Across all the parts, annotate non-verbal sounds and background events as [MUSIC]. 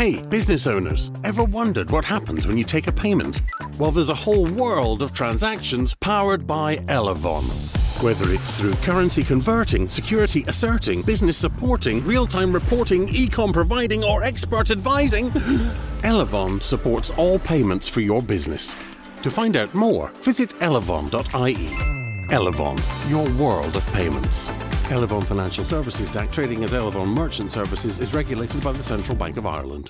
Hey, business owners, ever wondered what happens when you take a payment? Well, there's a whole world of transactions powered by Elavon. Whether it's through currency converting, security asserting, business supporting, real time reporting, ecom providing, or expert advising, [GASPS] Elavon supports all payments for your business. To find out more, visit elavon.ie. Elavon, your world of payments. Elavon Financial Services DAC trading as Elavon Merchant Services is regulated by the Central Bank of Ireland.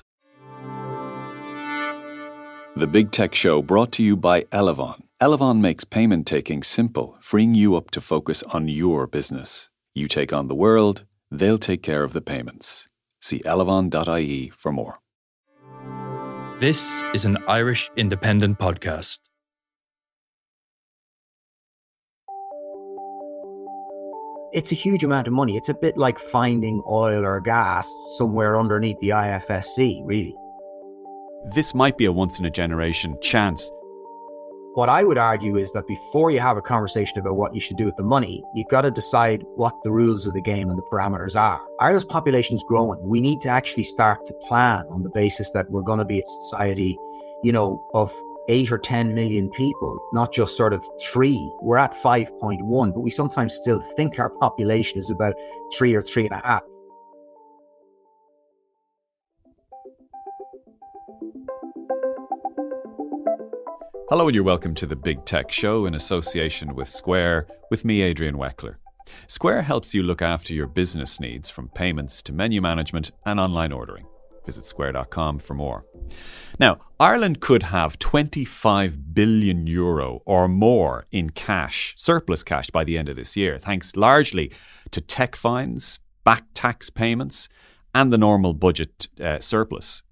The Big Tech Show brought to you by Elavon. Elavon makes payment taking simple, freeing you up to focus on your business. You take on the world, they'll take care of the payments. See elavon.ie for more. This is an Irish independent podcast. it's a huge amount of money. It's a bit like finding oil or gas somewhere underneath the IFSC, really. This might be a once in a generation chance. What I would argue is that before you have a conversation about what you should do with the money, you've got to decide what the rules of the game and the parameters are. Ireland's population is growing. We need to actually start to plan on the basis that we're going to be a society, you know, of eight or 10 million people, not just sort of three. We're at 5.1, but we sometimes still think our population is about three or three and a half. Hello, and you're welcome to the Big Tech Show in association with Square, with me, Adrian Weckler. Square helps you look after your business needs from payments to menu management and online ordering. Visit square.com for more. Now, Ireland could have 25 billion euro or more in cash, surplus cash, by the end of this year, thanks largely to tech fines, back tax payments, and the normal budget uh, surplus.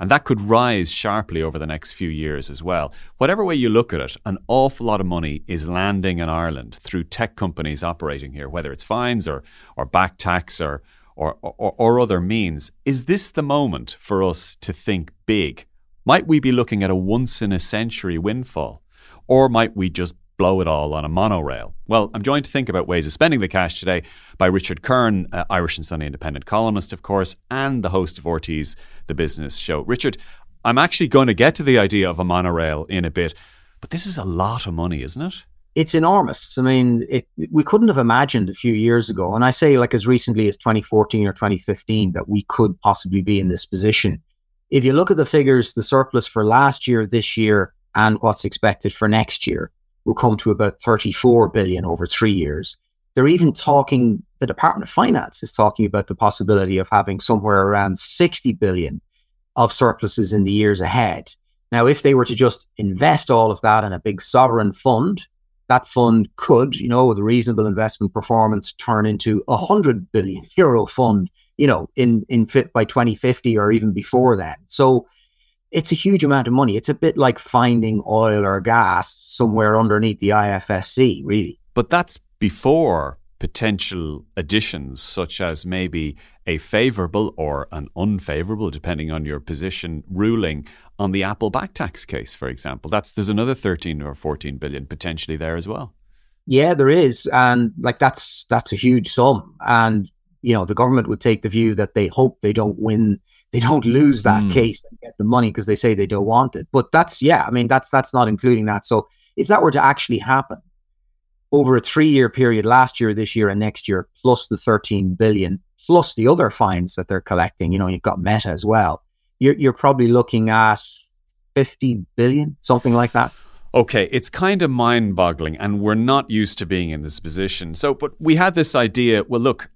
And that could rise sharply over the next few years as well. Whatever way you look at it, an awful lot of money is landing in Ireland through tech companies operating here, whether it's fines or, or back tax or, or, or, or other means. Is this the moment for us to think big? Might we be looking at a once in a century windfall? Or might we just blow it all on a monorail? Well, I'm joined to think about ways of spending the cash today by Richard Curran, uh, Irish and Sunday Independent columnist, of course, and the host of RTÉ's, The Business Show. Richard, I'm actually going to get to the idea of a monorail in a bit, but this is a lot of money, isn't it? it's enormous. I mean, it, we couldn't have imagined a few years ago, and I say like as recently as 2014 or 2015 that we could possibly be in this position. If you look at the figures, the surplus for last year, this year, and what's expected for next year will come to about 34 billion over three years. They're even talking, the Department of Finance is talking about the possibility of having somewhere around 60 billion of surpluses in the years ahead. Now, if they were to just invest all of that in a big sovereign fund, that fund could, you know, with reasonable investment performance, turn into a hundred billion euro fund, you know, in in fit by 2050 or even before that. So it's a huge amount of money. It's a bit like finding oil or gas somewhere underneath the IFSC, really. But that's before potential additions, such as maybe a favourable or an unfavourable, depending on your position, ruling on the Apple back tax case, for example. That's there's another 13 or 14 billion potentially there as well. Yeah, there is, and like that's that's a huge sum, and you know the government would take the view that they hope they don't win, they don't lose that mm. case and get the money because they say they don't want it. But that's yeah, I mean that's that's not including that. So if that were to actually happen, over a three year period last year, this year, and next year, plus the 13 billion, plus the other fines that they're collecting. You know, you've got Meta as well. You're, you're probably looking at 50 billion, something like that. Okay, it's kind of mind boggling, and we're not used to being in this position. So, but we had this idea well, look,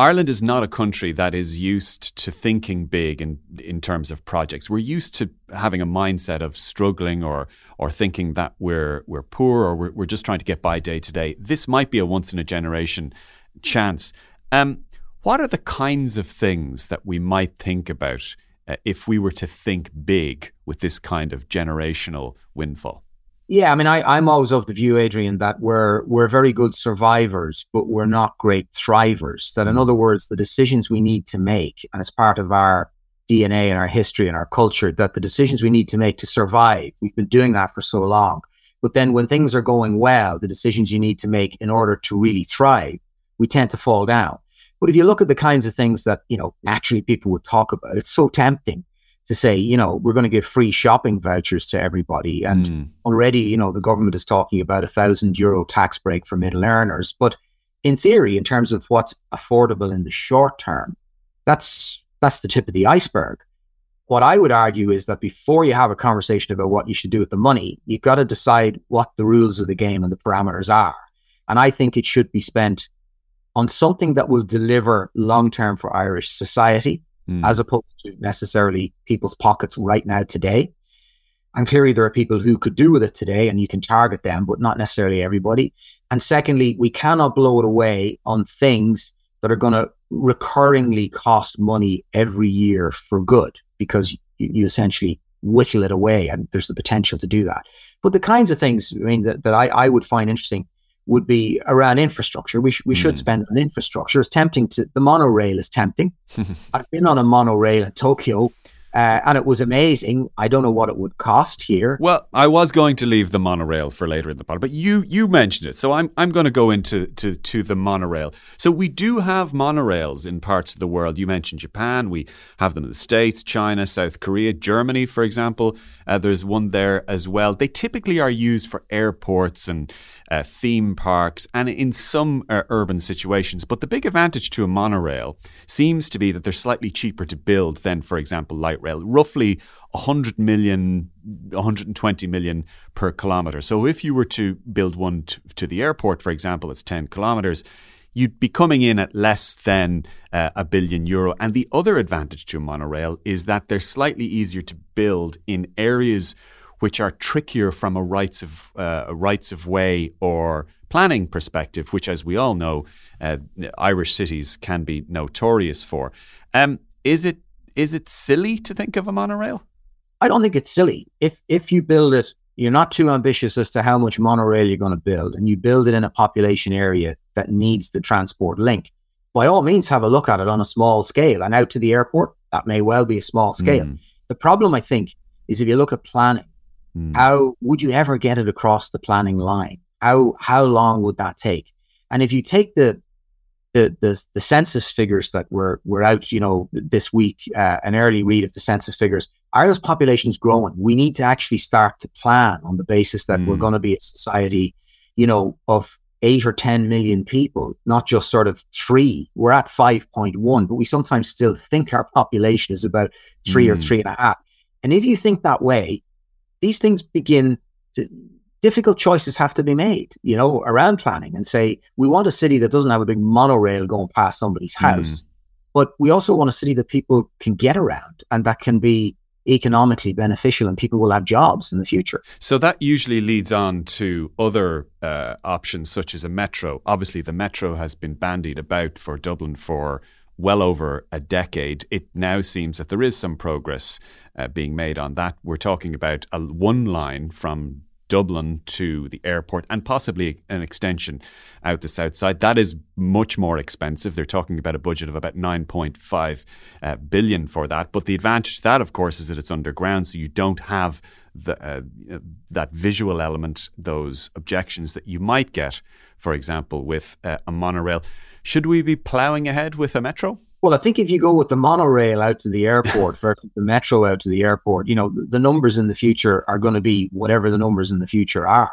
Ireland is not a country that is used to thinking big in in terms of projects. We're used to having a mindset of struggling or or thinking that we're we're poor or we're, we're just trying to get by day to day. This might be a once in a generation chance. Um, what are the kinds of things that we might think about uh, if we were to think big with this kind of generational windfall? Yeah, I mean, I, I'm always of the view, Adrian, that we're we're very good survivors, but we're not great thrivers. That, in other words, the decisions we need to make, and as part of our DNA and our history and our culture, that the decisions we need to make to survive, we've been doing that for so long. But then, when things are going well, the decisions you need to make in order to really thrive, we tend to fall down. But if you look at the kinds of things that, you know, naturally people would talk about, it's so tempting to say, you know, we're going to give free shopping vouchers to everybody. And mm. already, you know, the government is talking about a thousand euro tax break for middle earners. But in theory, in terms of what's affordable in the short term, that's that's the tip of the iceberg. What I would argue is that before you have a conversation about what you should do with the money, you've got to decide what the rules of the game and the parameters are. And I think it should be spent on something that will deliver long term for Irish society, mm. as opposed to necessarily people's pockets right now today. And clearly, there are people who could do with it today, and you can target them, but not necessarily everybody. And secondly, we cannot blow it away on things that are going to recurringly cost money every year for good because you, you essentially whittle it away and there's the potential to do that. But the kinds of things, I mean, that, that I, I would find interesting would be around infrastructure. We, sh- we mm. should hmm. spend on infrastructure. It's tempting to, the monorail is tempting. [LAUGHS] I've been on a monorail in Tokyo uh, and it was amazing. I don't know what it would cost here. Well, I was going to leave the monorail for later in the pod, but you you mentioned it, so I'm I'm going to go into to to the monorail. So we do have monorails in parts of the world. You mentioned Japan. We have them in the states, China, South Korea, Germany, for example. Uh, there's one there as well. They typically are used for airports and uh, theme parks and in some uh, urban situations. But the big advantage to a monorail seems to be that they're slightly cheaper to build than, for example, light rail. Roughly 100 million, 120 million per kilometre. So if you were to build one to, to the airport, for example, it's 10 kilometres you'd be coming in at less than uh, a billion euro. And the other advantage to a monorail is that they're slightly easier to build in areas which are trickier from a rights of uh, rights of way or planning perspective, which, as we all know, uh, Irish cities can be notorious for. Um, is it is it silly to think of a monorail? I don't think it's silly. If if you build it you're not too ambitious as to how much monorail you're going to build and you build it in a population area that needs the transport link, by all means have a look at it on a small scale and out to the airport. That may well be a small scale. Mm. The problem, I think, is if you look at planning, mm. how would you ever get it across the planning line? How how long would that take? And if you take the the the, the census figures that were were out, you know, this week, uh, an early read of the census figures, Ireland's population is growing. We need to actually start to plan on the basis that mm. we're going to be a society, you know, of eight or 10 million people, not just sort of three. We're at 5.1, but we sometimes still think our population is about three mm. or three and a half. And if you think that way, these things begin to, difficult choices have to be made, you know, around planning and say, we want a city that doesn't have a big monorail going past somebody's house, mm. but we also want a city that people can get around and that can be economically beneficial and people will have jobs in the future. So that usually leads on to other uh, options such as a metro. Obviously, the metro has been bandied about for Dublin for well over a decade. It now seems that there is some progress uh, being made on that. We're talking about a one line from Dublin to the airport and possibly an extension out the south side. That is much more expensive. They're talking about a budget of about 9.5 uh, billion for that. But the advantage to that, of course, is that it's underground, so you don't have the, uh, that visual element, those objections that you might get, for example, with uh, a monorail. Should we be ploughing ahead with a metro? Well, I think if you go with the monorail out to the airport [LAUGHS] versus the metro out to the airport, you know, the numbers in the future are going to be whatever the numbers in the future are.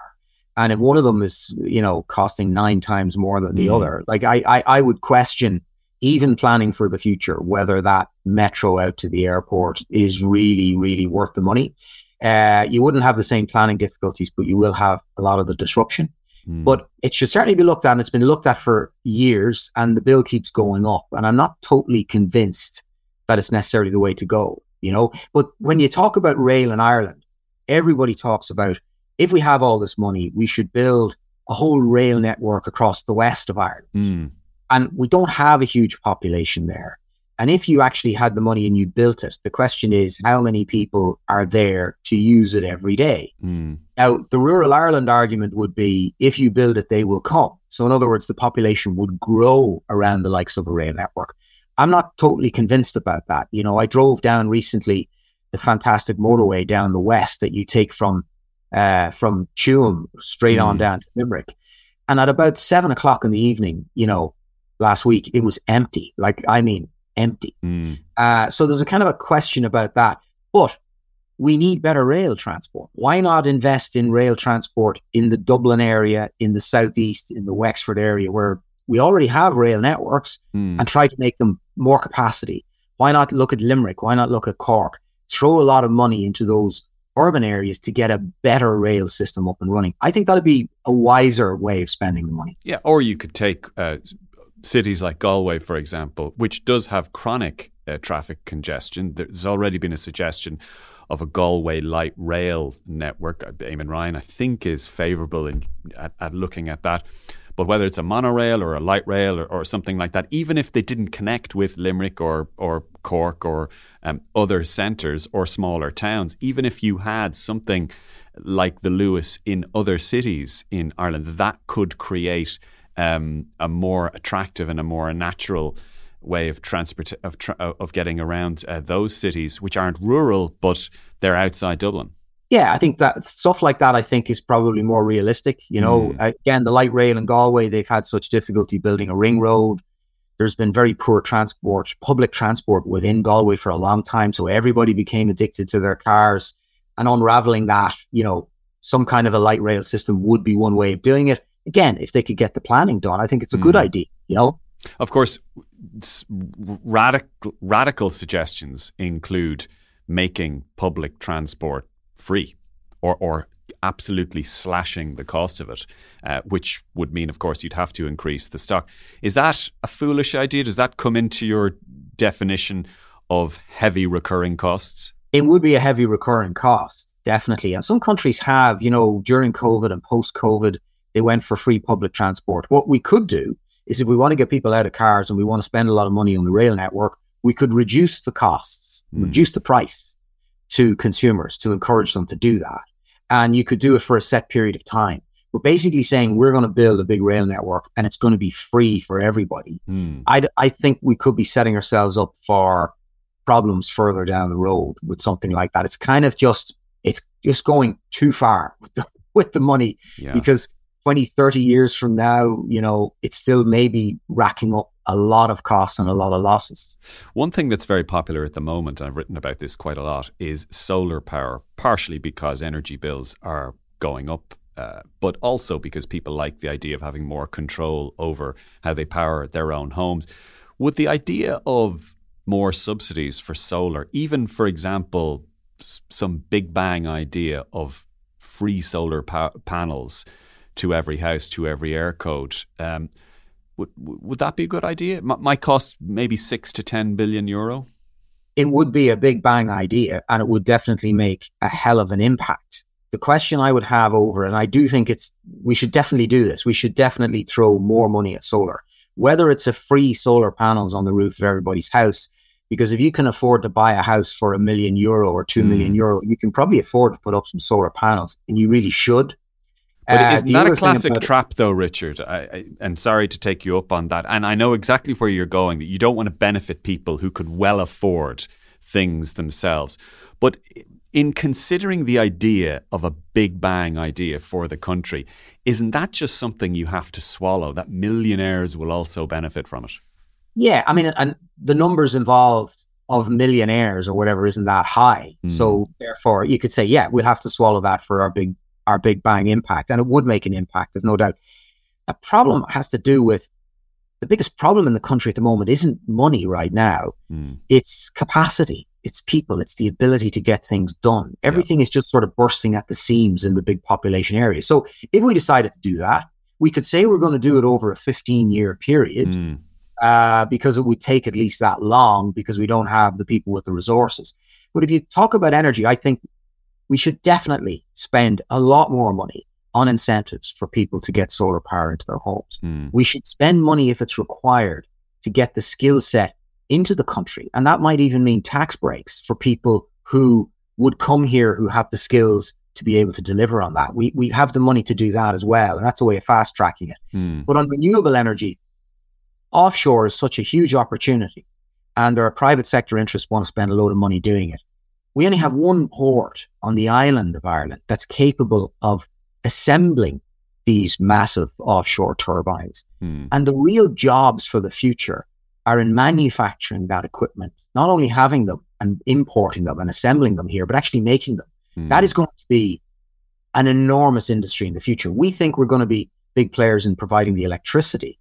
And if one of them is, you know, costing nine times more than the mm. other, like I, I, I would question even planning for the future whether that metro out to the airport is really, really worth the money. Uh, you wouldn't have the same planning difficulties, but you will have a lot of the disruption. Hmm. But it should certainly be looked at, and it's been looked at for years, and the bill keeps going up. And I'm not totally convinced that it's necessarily the way to go, you know. But when you talk about rail in Ireland, everybody talks about if we have all this money, we should build a whole rail network across the west of Ireland. Mm. And we don't have a huge population there. And if you actually had the money and you built it, the question is how many people are there to use it every day? Mm. Now, the rural Ireland argument would be if you build it, they will come. So, in other words, the population would grow around the likes of a rail network. I'm not totally convinced about that. You know, I drove down recently the fantastic motorway down the west that you take from uh, from Tuam straight mm. on down to Limerick. And at about seven o'clock in the evening, you know, last week, it was empty. Like, I mean, empty. Mm. Uh, so there's a kind of a question about that. But we need better rail transport. Why not invest in rail transport in the Dublin area, in the southeast, in the Wexford area, where we already have rail networks, Mm. and try to make them more capacity? Why not look at Limerick? Why not look at Cork? Throw a lot of money into those urban areas to get a better rail system up and running. I think that'd be a wiser way of spending the money. Yeah, or you could take uh, cities like Galway, for example, which does have chronic uh, traffic congestion. There's already been a suggestion of a Galway light rail network. Uh, Eamon Ryan, I think, is favourable in at, at looking at that. But whether it's a monorail or a light rail or, or something like that, even if they didn't connect with Limerick or or Cork or um, other centres or smaller towns, even if you had something like the Luas in other cities in Ireland, that could create um, a more attractive and a more natural way of transport of tra- of getting around uh, those cities, which aren't rural but they're outside Dublin. Yeah, I think that stuff like that, I think, is probably more realistic. You know, Mm. again, the light rail in Galway, they've had such difficulty building a ring road. There's been very poor transport, public transport within Galway for a long time. So everybody became addicted to their cars. And unraveling that, you know, some kind of a light rail system would be one way of doing it. Again, if they could get the planning done, I think it's a good Mm. idea, you know? Of course, radical radical suggestions include making public transport free, or or absolutely slashing the cost of it, uh, which would mean, of course, you'd have to increase the stock. Is that a foolish idea? Does that come into your definition of heavy recurring costs? it would be a heavy recurring cost, definitely. And some countries have, you know, during COVID and post COVID, they went for free public transport. What we could do is if we want to get people out of cars and we want to spend a lot of money on the rail network, we could reduce the costs, Mm. reduce the price to consumers to encourage them to do that. And you could do it for a set period of time. We're basically saying we're going to build a big rail network and it's going to be free for everybody. Hmm. I, I think we could be setting ourselves up for problems further down the road with something like that. It's kind of just it's just going too far [LAUGHS] with the, with the money Yeah. because 20, 30 years from now, you know, it's still maybe racking up a lot of costs and a lot of losses. One thing that's very popular at the moment, and I've written about this quite a lot, is solar power, partially because energy bills are going up, uh, but also because people like the idea of having more control over how they power their own homes. Would the idea of more subsidies for solar, even for example, some big bang idea of free solar pa- panels to every house, to every Eircode, um, would, would that be a good idea? It might cost maybe six to 10 billion euro. It would be a big bang idea and it would definitely make a hell of an impact. The question I would have over, and I do think it's, we should definitely do this. We should definitely throw more money at solar, whether it's a free solar panels on the roof of everybody's house. Because if you can afford to buy a house for a million euro or two million euro, you can probably afford to put up some solar panels, and you really should. But Uh, isn't that a classic trap, though, Richard? I, I, and sorry to take you up on that. And I know exactly where you're going, that you don't want to benefit people who could well afford things themselves. But in considering the idea of a big bang idea for the country, isn't that just something you have to swallow? That millionaires will also benefit from it? Yeah, I mean, and the numbers involved of millionaires or whatever isn't that high. Mm. So therefore, you could say, yeah, we'll have to swallow that for our big our big bang impact, and it would make an impact, there's no doubt. A problem has to do with the biggest problem in the country at the moment isn't money right now; Hmm. it's capacity, it's people, it's the ability to get things done. Everything is just sort of bursting at the seams in the big population areas. So if we decided to do that, we could say we're going to do it over a 15 year period Hmm. uh, because it would take at least that long because we don't have the people with the resources. But if you talk about energy, I think we should definitely spend a lot more money on incentives for people to get solar power into their homes. Hmm. We should spend money if it's required to get the skill set into the country. And that might even mean tax breaks for people who would come here who have the skills to be able to deliver on that. We, we have the money to do that as well. And that's a way of fast tracking it. Hmm. But on renewable energy, offshore is such a huge opportunity, and there are private sector interests want to spend a load of money doing it. We only have one port on the island of Ireland that's capable of assembling these massive offshore turbines. Hmm. And the real jobs for the future are in manufacturing that equipment, not only having them and importing them and assembling them here, but actually making them. Hmm. That is going to be an enormous industry in the future. We think we're going to be big players in providing the electricity.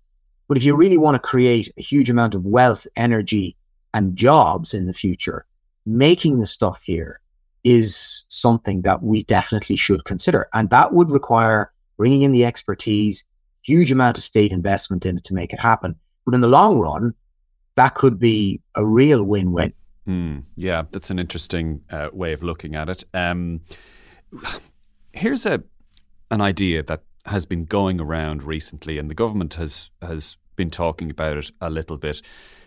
But if you really want to create a huge amount of wealth, energy, and jobs in the future, making the stuff here is something that we definitely should consider. And that would require bringing in the expertise, huge amount of state investment in it to make it happen. But in the long run, that could be a real win win. Hmm. Yeah, that's an interesting uh, way of looking at it. Um, here's a an idea that has been going around recently, and the government has has been talking about it a little bit.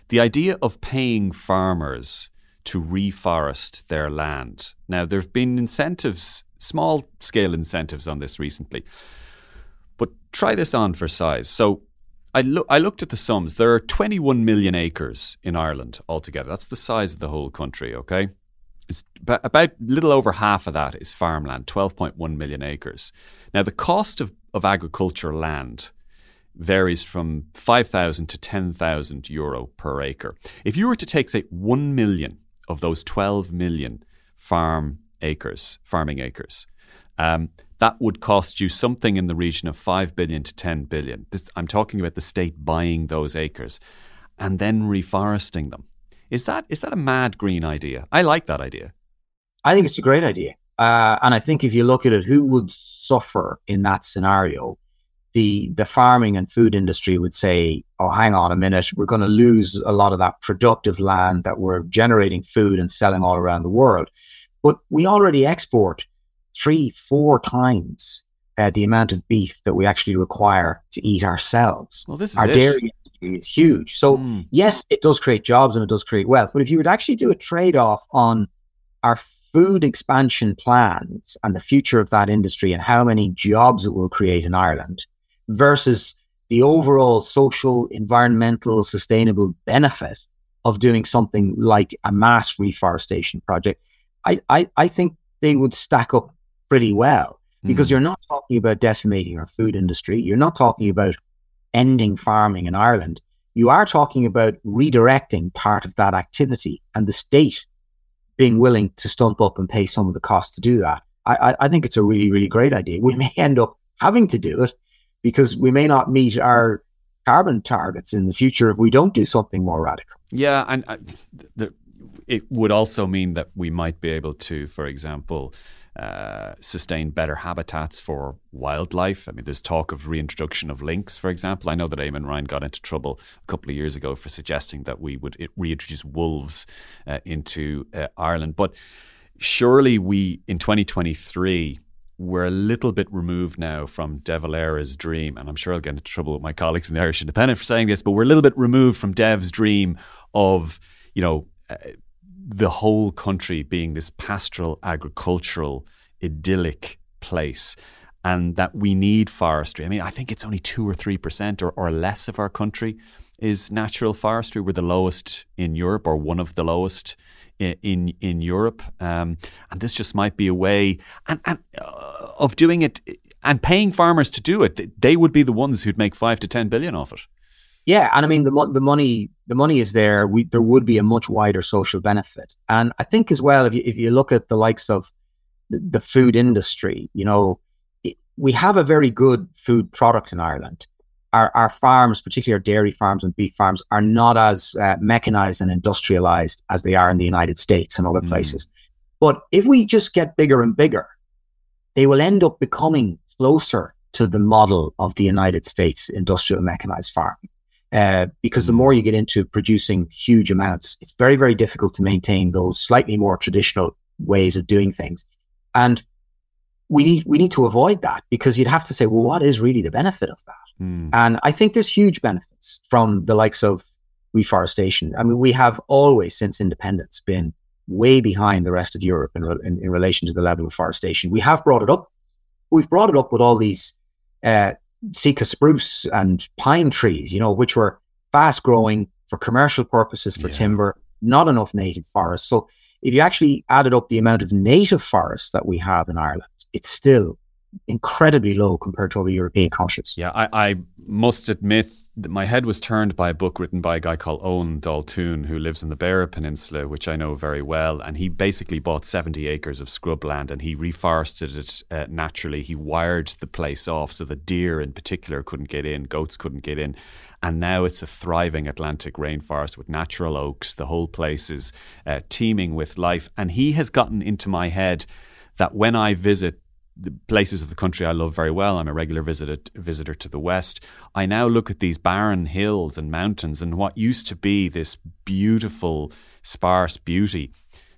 The idea of paying farmers to reforest their land. Now, there have been incentives, small scale incentives on this recently, but try this on for size. So, I, look, I looked at the sums. There are 21 million acres in Ireland altogether. That's the size of the whole country, okay? It's about, about little over half of that is farmland, 12.1 million acres. Now, the cost of, of agricultural land varies from 5,000 to 10,000 euro per acre. If you were to take, say, 1 million of those 12 million farm acres, farming acres, um, that would cost you something in the region of 5 billion to 10 billion. This, I'm talking about the state buying those acres and then reforesting them. Is that is that a mad green idea? I like that idea. I think it's a great idea. Uh, and I think if you look at it, who would suffer in that scenario? The the farming and food industry would say, "Oh, hang on a minute, we're going to lose a lot of that productive land that we're generating food and selling all around the world." But we already export three, four times uh, the amount of beef that we actually require to eat ourselves. Well, this is Our it. dairy industry is huge. So Mm. yes, it does create jobs and it does create wealth. But if you would actually do a trade off on our food expansion plans and the future of that industry and how many jobs it will create in Ireland versus the overall social, environmental, sustainable benefit of doing something like a mass reforestation project, I, I, I think they would stack up pretty well because Mm. you're not talking about decimating our food industry. You're not talking about ending farming in Ireland. You are talking about redirecting part of that activity and the state being willing to stump up and pay some of the cost to do that. I, I, I think it's a really, really great idea. We may end up having to do it because we may not meet our carbon targets in the future if we don't do something more radical. Yeah, and uh, the, it would also mean that we might be able to, for example, uh, sustain better habitats for wildlife. I mean, there's talk of reintroduction of lynx, for example. I know that Eamon Ryan got into trouble a couple of years ago for suggesting that we would reintroduce wolves uh, into uh, Ireland. But surely we, in 2023, we're a little bit removed now from De Valera's dream, and I'm sure I'll get into trouble with my colleagues in the Irish Independent for saying this, but we're a little bit removed from Dev's dream of, you know, uh, the whole country being this pastoral, agricultural, idyllic place, and that we need forestry. I mean, I think it's only two or three percent or, or less of our country is natural forestry. We're the lowest in Europe, or one of the lowest in in, Europe, um, and this just might be a way and, and uh, of doing it and paying farmers to do it. They would be the ones who'd make five to ten billion off it. Yeah, and I mean the mo- the money the money is there. We there would be a much wider social benefit, and I think as well if you if you look at the likes of the, the food industry, you know, it, we have a very good food product in Ireland. Our our farms, particularly our dairy farms and beef farms, are not as uh, mechanized and industrialized as they are in the United States and other Mm. places. But if we just get bigger and bigger, they will end up becoming closer to the model of the United States industrial mechanized farming. Uh, because the more you get into producing huge amounts, it's very, very difficult to maintain those slightly more traditional ways of doing things. And we need we need to avoid that because you'd have to say, well, what is really the benefit of that? Hmm. And I think there's huge benefits from the likes of reforestation. I mean, we have always, since independence, been way behind the rest of Europe in, in, in relation to the level of forestation. We have brought it up. We've brought it up with all these uh, Sitka spruce and pine trees, you know, which were fast growing for commercial purposes for Yeah. timber, not enough native forests. So if you actually added up the amount of native forests that we have in Ireland, it's still incredibly low compared to other European countries. Yeah, I, I, must admit that my head was turned by a book written by a guy called Eoghan Daltun, who lives in the Beara Peninsula, which I know very well. And he basically bought 70 acres of scrubland and he reforested it uh, naturally. He wired the place off so that deer in particular couldn't get in, goats couldn't get in. And now it's a thriving Atlantic rainforest with natural oaks. The whole place is uh, teeming with life. And he has gotten into my head that when I visit the places of the country I love very well. I'm a regular visitor visitor to the west. I now look at these barren hills and mountains, and what used to be this beautiful, sparse beauty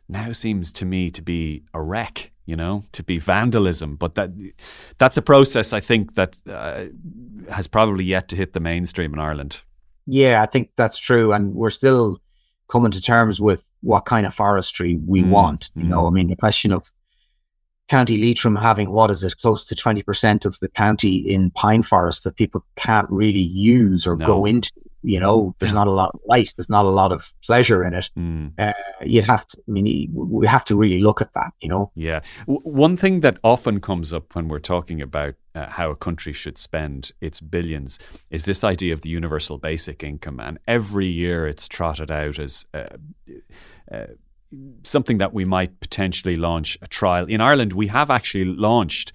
now seems to me to be a wreck. You know, to be vandalism. But that that's a process I think that uh, has probably yet to hit the mainstream in Ireland. Yeah, I think that's true, and we're still coming to terms with what kind of forestry we mm. want. You mm. know, I mean, the question of County Leitrim having what is it, close to twenty percent of the county in pine forest that people can't really use or no. go into. You know, there's not a lot of light. There's not a lot of pleasure in it. Mm. Uh, you'd have to. I mean, we have to really look at that. You know. Yeah. W- one thing that often comes up when we're talking about uh, how a country should spend its billions is this idea of the universal basic income, and every year it's trotted out as. Uh, uh something that we might potentially launch a trial. In Ireland, we have actually launched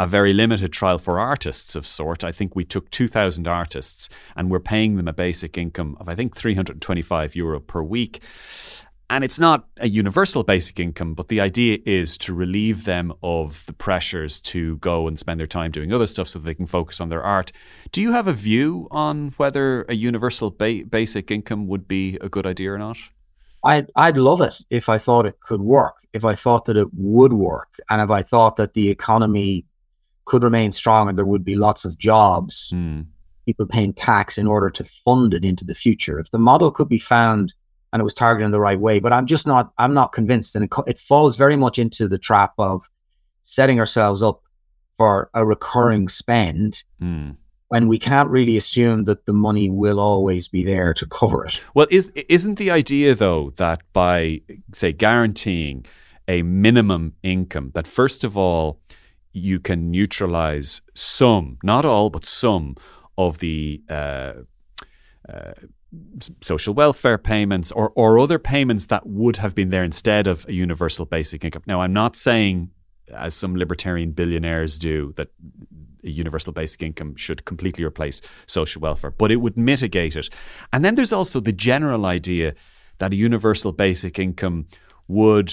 a very limited trial for artists of sort. I think we took 2,000 artists and we're paying them a basic income of, I think, 325 euro per week. And it's not a universal basic income, but the idea is to relieve them of the pressures to go and spend their time doing other stuff so they can focus on their art. Do you have a view on whether a universal ba- basic income would be a good idea or not? I'd, I'd love it if I thought it could work, if I thought that it would work, and if I thought that the economy could remain strong and there would be lots of jobs, mm. people paying tax in order to fund it into the future. If the model could be found and it was targeted in the right way, but I'm just not, I'm not convinced. And it, it falls very much into the trap of setting ourselves up for a recurring spend. Mm when we can't really assume that the money will always be there to cover it. Well, is isn't the idea though that by say guaranteeing a minimum income that first of all you can neutralize some, not all, but some of the uh, uh, social welfare payments or, or other payments that would have been there instead of a universal basic income. Now, I'm not saying, as some libertarian billionaires do, that universal basic income should completely replace social welfare, but it would mitigate it. And then there's also the general idea that a universal basic income would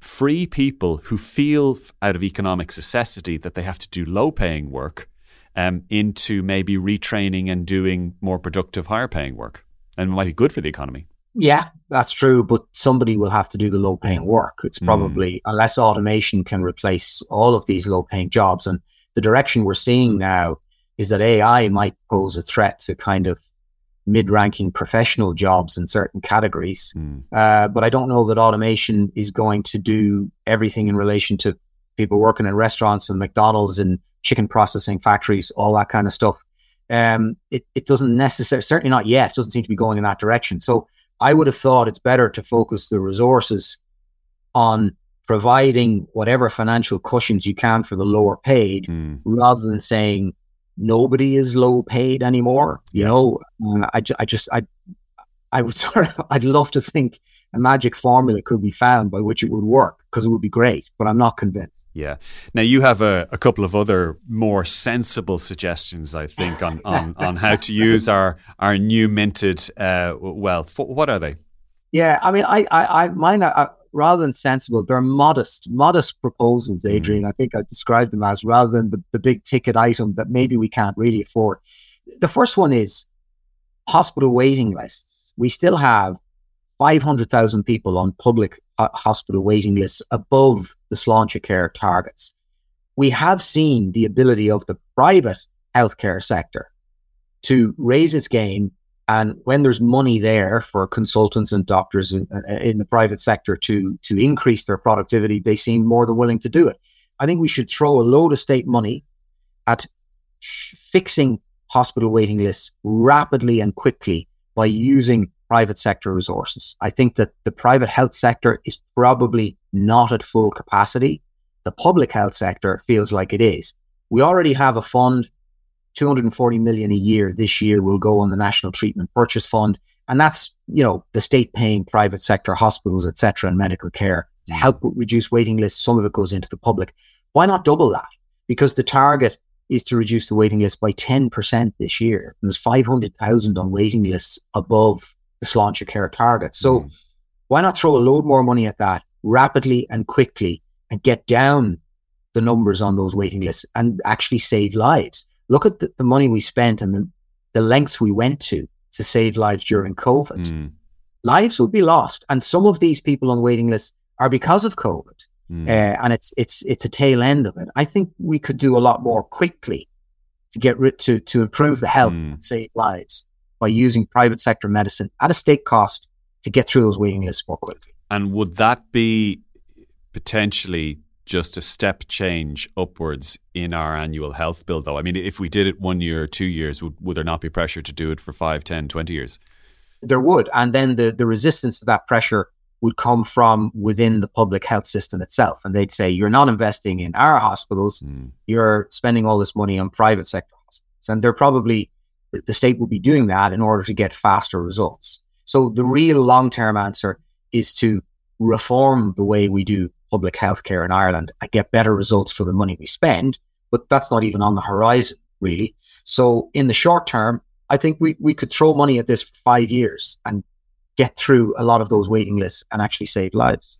free people who feel out of economic necessity that they have to do low paying work um, into maybe retraining and doing more productive, higher paying work. And it might be good for the economy. Yeah, that's true. But somebody will have to do the low paying work. It's hmm. probably, mm. unless automation can replace all of these low paying jobs. And the direction we're seeing now is that AI might pose a threat to kind of mid-ranking professional jobs in certain categories. Mm. Uh, but I don't know that automation is going to do everything in relation to people working in restaurants and McDonald's and chicken processing factories, all that kind of stuff. Um, it, it doesn't necessarily, certainly not yet, it doesn't seem to be going in that direction. So I would have thought it's better to focus the resources on providing whatever financial cushions you can for the lower paid mm. rather than saying nobody is low paid anymore. You know, uh, I, I just, I, I would [LAUGHS] sort of, I'd love to think a magic formula could be found by which it would work because it would be great, but I'm not convinced. Yeah. Now you have a, a couple of other more sensible suggestions, I think, on, [LAUGHS] on, on how to use our our new minted uh, wealth. What are they? Yeah, I mean, I, I, I mine are, rather than sensible, they're modest, modest proposals, mm. Adrian. Mm. I think I described them as rather than the, the big ticket item that maybe we can't really afford. The first one is hospital waiting lists. We still have 500,000 people on public uh, hospital waiting lists above the Sláintecare targets. We have seen the ability of the private healthcare sector to raise its game and when there's money there for consultants and doctors in, in, the private sector to to increase their productivity, they seem more than willing to do it. I think we should throw a load of state money at fixing hospital waiting lists rapidly and quickly by using private sector resources. I think that the private health sector is probably not at full capacity. The public health sector feels like it is. We already have a fund, 240 million a year this year will go on the National Treatment Purchase Fund. And that's, you know, the state paying private sector hospitals, etc., and medical care to help reduce waiting lists. Some of it goes into the public. Why not double that? Because the target is to reduce the waiting list by 10% this year. And there's 500,000 on waiting lists above the Sláintecare target. So mm. why not throw a load more money at that rapidly and quickly and get down the numbers on those waiting lists and actually save lives? Look at the, the money we spent and the, the lengths we went to to save lives during COVID. Mm. Lives would be lost. And some of these people on waiting lists are because of COVID. Mm. Uh, and it's it's it's a tail end of it. I think we could do a lot more quickly to get rid to to improve the health mm. and save lives by using private sector medicine at a state cost to get through those waiting lists more quickly. And would that be potentially just a step change upwards in our annual health bill, though? I mean, if we did it one year or two years, would, would there not be pressure to do it for five, ten, twenty years? There would. And then the, the resistance to that pressure would come from within the public health system itself. And they'd say, you're not investing in our hospitals, mm. you're spending all this money on private sector hospitals. And they're probably, the state would be doing that in order to get faster results. So the real long term answer is to reform the way we do public healthcare in Ireland and get better results for the money we spend. But that's not even on the horizon, really. So in the short term, I think we, we could throw money at this for five years and get through a lot of those waiting lists and actually save lives.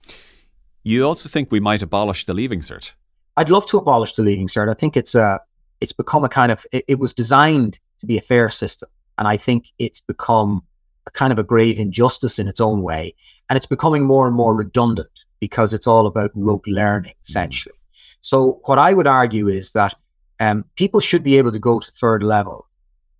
You also think we might abolish the leaving cert? I'd love to abolish the leaving cert. I think it's a, it's become a kind of, it, it was designed to be a fair system. And I think it's become a kind of a grave injustice in its own way. And it's becoming more and more redundant because it's all about rote learning, essentially. So what I would argue is that um, people should be able to go to third level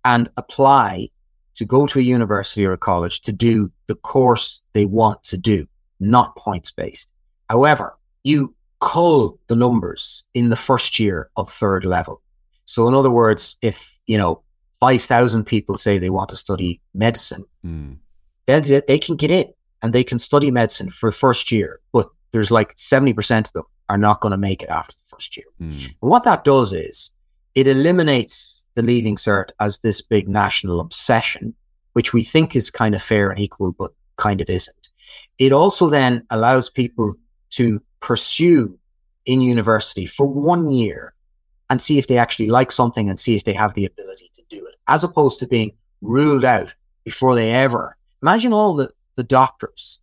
and apply to go to a university or a college to do the course they want to do, not points based. However, you cull the numbers in the first year of third level. So, in other words, if, you know, 5,000 people say they want to study medicine, mm. then they can get in and they can study medicine for the first year. But there's like 70% of them are not going to make it after the first year. Mm. And what that does is it eliminates the leaving cert as this big national obsession, which we think is kind of fair and equal, but kind of isn't. It also then allows people to pursue in university for one year and see if they actually like something and see if they have the ability to do it, as opposed to being ruled out before they ever. Imagine all the, the doctors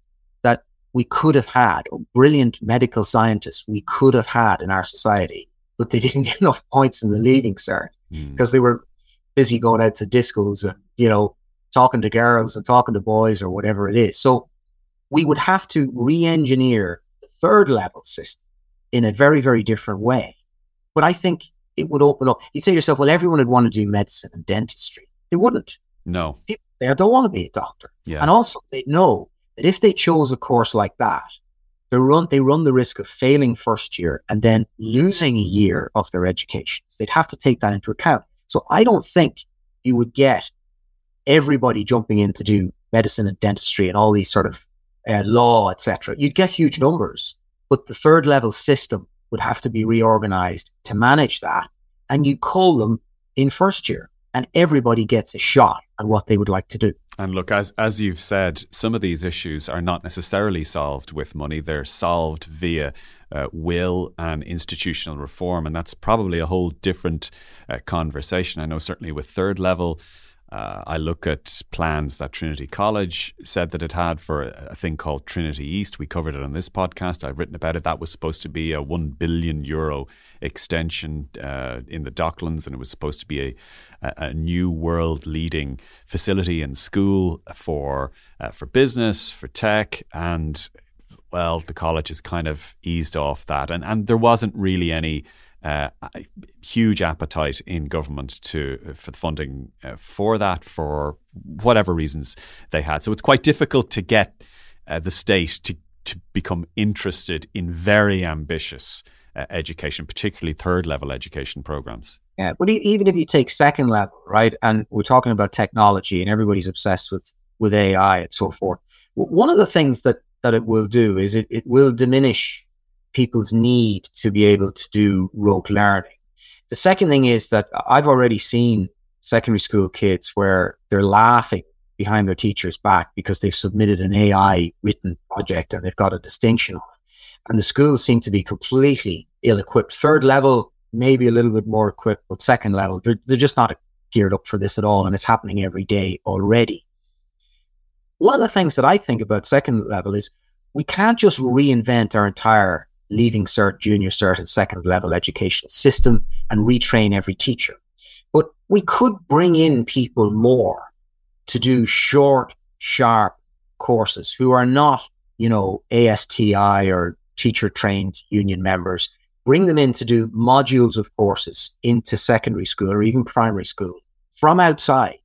we could have had, or brilliant medical scientists we could have had in our society, but they [LAUGHS] didn't get enough points in the leaving cert because mm. they were busy going out to discos and, you know, talking to girls and talking to boys or whatever it is. So we would have to re engineer the third level system in a very, very different way. But I think it would open up. You'd say to yourself, well, everyone would want to do medicine and dentistry. They wouldn't. No. People there don't want to be a doctor. Yeah. And also, they know if they chose a course like that, they run they run the risk of failing first year and then losing a year of their education. They'd have to take that into account. So I don't think you would get everybody jumping in to do medicine and dentistry and all these sort of uh, law, etc. You'd get huge numbers, but the third level system would have to be reorganized to manage that, and you call them in first year, and everybody gets a shot at what they would like to do. And look, as as you've said, some of these issues are not necessarily solved with money. They're solved via uh, will and institutional reform, and that's probably a whole different uh, conversation. I know certainly with third level. Uh, I look at plans that Trinity College said that it had for a, a, thing called Trinity East. We covered it on this podcast. I've written about it. That was supposed to be a one billion euro extension uh, in the Docklands, and it was supposed to be a, a new world leading facility and school for uh, for business, for tech, and well, the college has kind of eased off that, and and there wasn't really any. Uh, huge appetite in government to for the funding uh, for that for whatever reasons they had. So it's quite difficult to get uh, the state to to become interested in very ambitious uh, education, particularly third level education programs. Yeah, but even if you take second level, right, and we're talking about technology, and everybody's obsessed with with AI and so forth. One of the things that that it will do is it, it will diminish people's need to be able to do rote learning. The second thing is that I've already seen secondary school kids where they're laughing behind their teacher's back because they've submitted an AI written project and they've got a distinction on it. And the schools seem to be completely ill equipped. Third level, maybe a little bit more equipped, but second level, they're, they're just not geared up for this at all. And it's happening every day already. One of the things that I think about second level is we can't just reinvent our entire leaving cert, junior cert, and second level education system and retrain every teacher. But we could bring in people more to do short, sharp courses who are not, you know, ASTI or teacher trained union members. Bring them in to do modules of courses into secondary school or even primary school from outside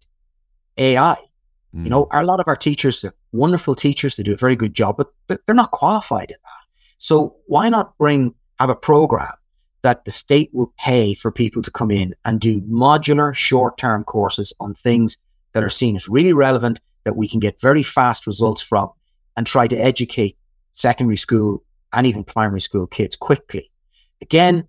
AI. Mm. You know, a lot of our teachers are wonderful teachers. They do a very good job, but, but they're not qualified in. So why not bring, have a program that the state will pay for people to come in and do modular short term courses on things that are seen as really relevant that we can get very fast results from and try to educate secondary school and even primary school kids quickly. Again,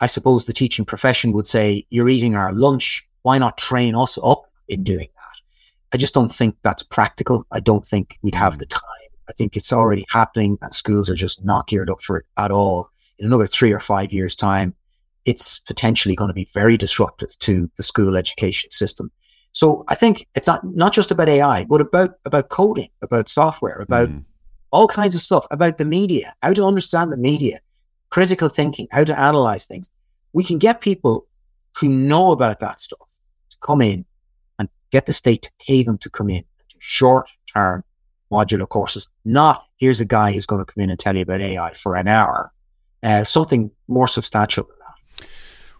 I suppose the teaching profession would say, you're eating our lunch. Why not train us up in doing that? I just don't think that's practical. I don't think we'd have the time. I think it's already happening and schools are just not geared up for it at all. In another three or five years' time, it's potentially going to be very disruptive to the school education system. So I think it's not not just about AI, but about about coding, about software, about mm. all kinds of stuff, about the media, how to understand the media, critical thinking, how to analyze things. We can get people who know about that stuff to come in and get the state to pay them to come in to short term modular courses, not here's a guy who's going to come in and tell you about AI for an hour. Uh, something more substantial.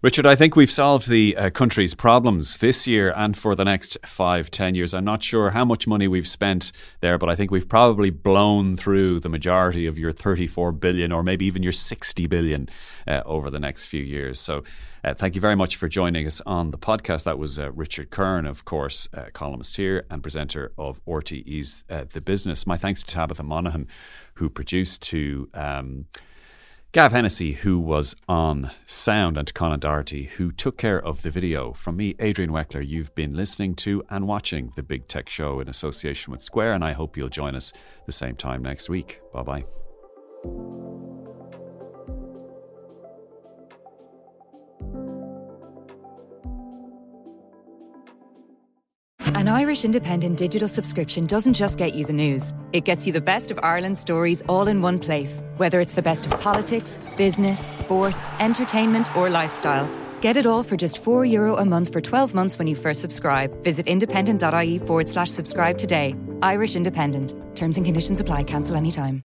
Richard, I think we've solved the uh, country's problems this year and for the next five, ten years. I'm not sure how much money we've spent there, but I think we've probably blown through the majority of your 34 billion or maybe even your 60 billion uh, over the next few years. So uh, thank you very much for joining us on the podcast. That was uh, Richard Curran, of course, uh, columnist here and presenter of RTÉ's uh, The Business. My thanks to Tabitha Monaghan, who produced to. Um, Gav Hennessy, who was on sound, and Colin Doherty, who took care of the video. From me, Adrian Weckler, you've been listening to and watching the Big Tech Show in association with Square, and I hope you'll join us the same time next week. Bye bye. An mm-hmm. Irish independent digital subscription doesn't just get you the news, it gets you the best of Ireland's stories all in one place. Whether it's the best of politics, business, sport, entertainment, or lifestyle. Get it all for just €4 Euro a month for 12 months when you first subscribe. Visit independent.ie forward slash subscribe today. Irish Independent. Terms and conditions apply. Cancel anytime.